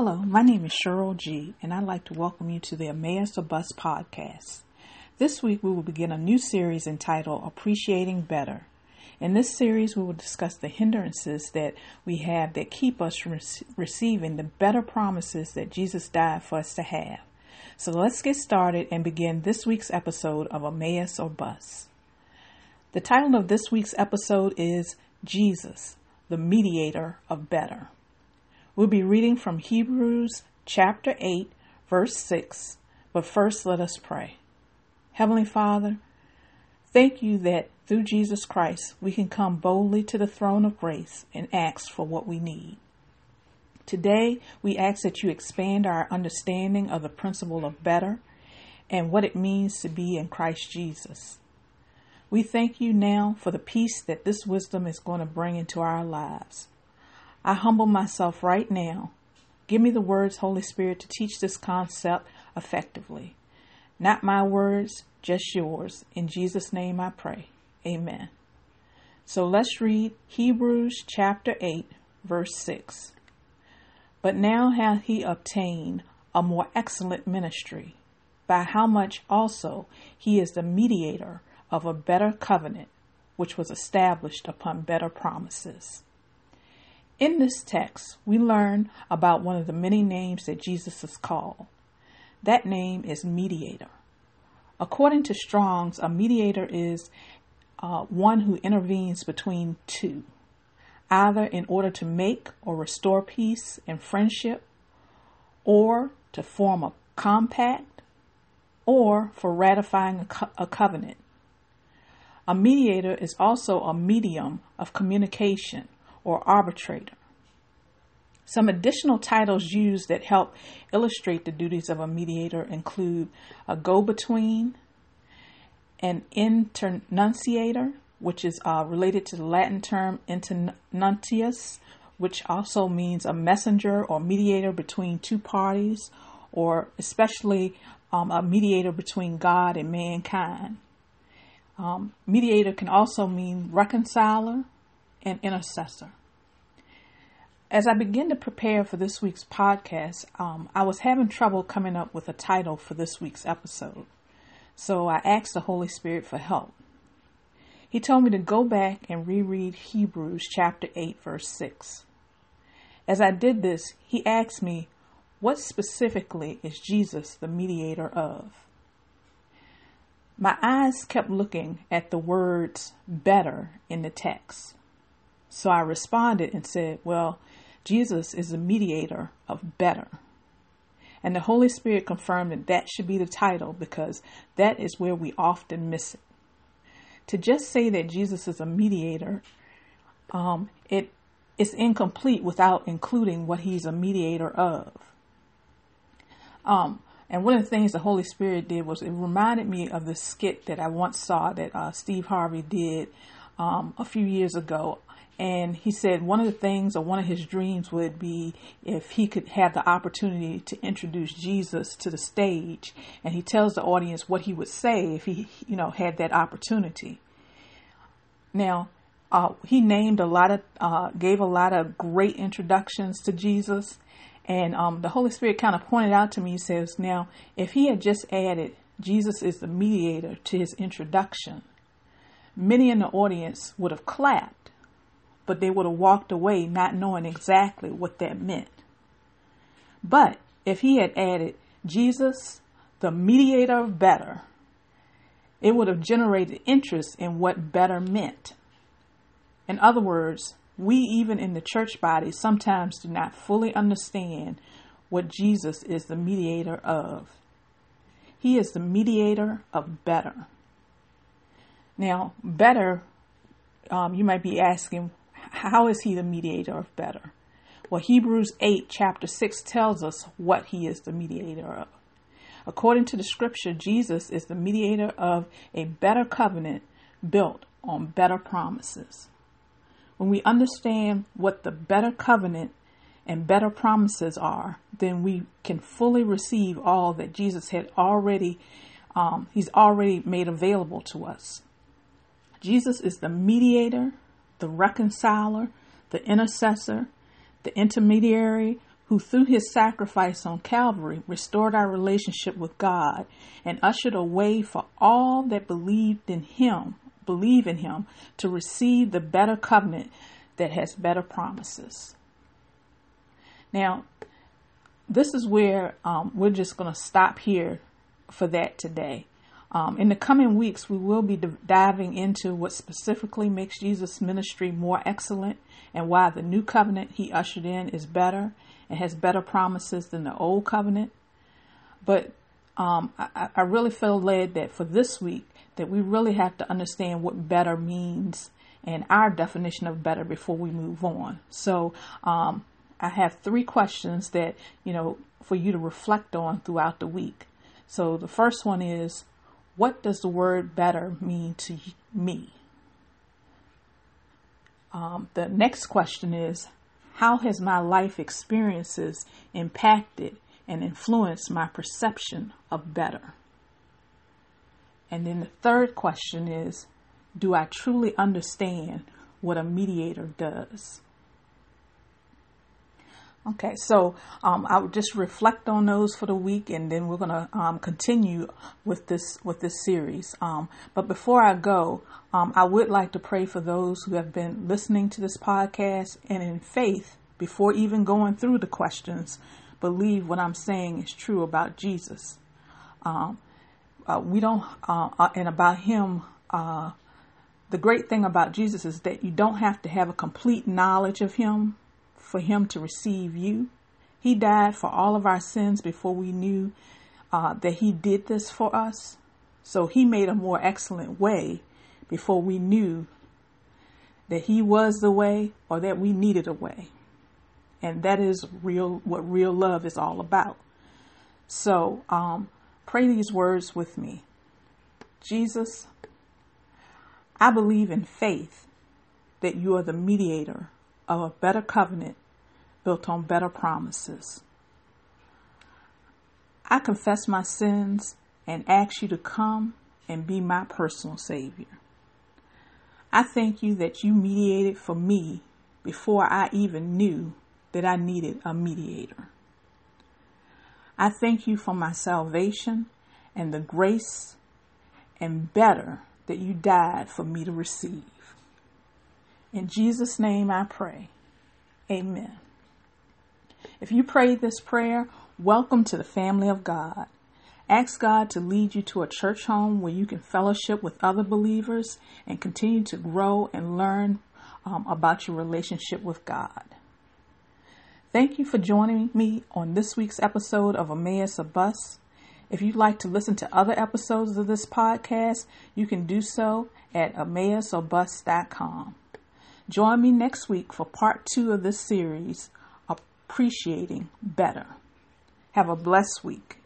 Hello, my name is Cheryl G, and I'd like to welcome you to the Emmaus or Bus podcast. This week we will begin a new series entitled Appreciating Better. In this series, we will discuss the hindrances that we have that keep us from receiving the better promises that Jesus died for us to have. So let's get started and begin this week's episode of Emmaus or Bus. The title of this week's episode is Jesus, the Mediator of Better. We'll be reading from Hebrews chapter 8, verse 6. But first, let us pray. Heavenly Father, thank you that through Jesus Christ we can come boldly to the throne of grace and ask for what we need. Today, we ask that you expand our understanding of the principle of better and what it means to be in Christ Jesus. We thank you now for the peace that this wisdom is going to bring into our lives. I humble myself right now. Give me the words, Holy Spirit, to teach this concept effectively. Not my words, just yours. In Jesus' name I pray. Amen. So let's read Hebrews chapter 8, verse 6. But now hath he obtained a more excellent ministry, by how much also he is the mediator of a better covenant, which was established upon better promises. In this text, we learn about one of the many names that Jesus is called. That name is mediator. According to Strong's, a mediator is uh, one who intervenes between two, either in order to make or restore peace and friendship, or to form a compact, or for ratifying a, co- a covenant. A mediator is also a medium of communication or arbitrator. Some additional titles used that help illustrate the duties of a mediator include a go between, an internunciator, which is uh, related to the Latin term internuntius, which also means a messenger or mediator between two parties, or especially um, a mediator between God and mankind. Um, mediator can also mean reconciler and intercessor. As I begin to prepare for this week's podcast, um, I was having trouble coming up with a title for this week's episode. So I asked the Holy Spirit for help. He told me to go back and reread Hebrews chapter 8, verse 6. As I did this, he asked me, What specifically is Jesus the mediator of? My eyes kept looking at the words better in the text. So I responded and said, Well, Jesus is the mediator of better. And the Holy Spirit confirmed that that should be the title because that is where we often miss it. To just say that Jesus is a mediator, um, it is incomplete without including what he's a mediator of. Um, and one of the things the Holy Spirit did was it reminded me of the skit that I once saw that uh, Steve Harvey did um, a few years ago and he said one of the things or one of his dreams would be if he could have the opportunity to introduce Jesus to the stage. And he tells the audience what he would say if he, you know, had that opportunity. Now, uh, he named a lot of, uh, gave a lot of great introductions to Jesus. And um, the Holy Spirit kind of pointed out to me, he says, now, if he had just added, Jesus is the mediator to his introduction, many in the audience would have clapped but they would have walked away not knowing exactly what that meant. But if he had added Jesus, the mediator of better, it would have generated interest in what better meant. In other words, we, even in the church body, sometimes do not fully understand what Jesus is the mediator of. He is the mediator of better. Now, better, um, you might be asking, how is he the mediator of better? Well, Hebrews 8, chapter 6 tells us what he is the mediator of. According to the scripture, Jesus is the mediator of a better covenant built on better promises. When we understand what the better covenant and better promises are, then we can fully receive all that Jesus had already, um, he's already made available to us. Jesus is the mediator the reconciler, the intercessor, the intermediary who through his sacrifice on Calvary restored our relationship with God and ushered a way for all that believed in him, believe in him, to receive the better covenant that has better promises. Now, this is where um, we're just going to stop here for that today. Um, in the coming weeks, we will be diving into what specifically makes Jesus' ministry more excellent and why the new covenant he ushered in is better and has better promises than the old covenant. But um, I, I really feel led that for this week, that we really have to understand what better means and our definition of better before we move on. So um, I have three questions that, you know, for you to reflect on throughout the week. So the first one is, what does the word better mean to me? Um, the next question is, how has my life experiences impacted and influenced my perception of better? And then the third question is, do I truly understand what a mediator does? Okay, so um, I would just reflect on those for the week, and then we're going to um, continue with this with this series. Um, but before I go, um, I would like to pray for those who have been listening to this podcast and in faith, before even going through the questions, believe what I'm saying is true about Jesus. Um, uh, we don't, uh, uh, and about Him. Uh, the great thing about Jesus is that you don't have to have a complete knowledge of Him for him to receive you. He died for all of our sins before we knew uh, that he did this for us. So he made a more excellent way before we knew that he was the way or that we needed a way. And that is real, what real love is all about. So, um, pray these words with me. Jesus, I believe in faith that you are the mediator of a better covenant built on better promises. I confess my sins and ask you to come and be my personal Savior. I thank you that you mediated for me before I even knew that I needed a mediator. I thank you for my salvation and the grace and better that you died for me to receive. In Jesus' name I pray. Amen. If you prayed this prayer, welcome to the family of God. Ask God to lead you to a church home where you can fellowship with other believers and continue to grow and learn um, about your relationship with God. Thank you for joining me on this week's episode of Emmaus a Bus. If you'd like to listen to other episodes of this podcast, you can do so at emmausabus.com. Join me next week for part two of this series, Appreciating Better. Have a blessed week.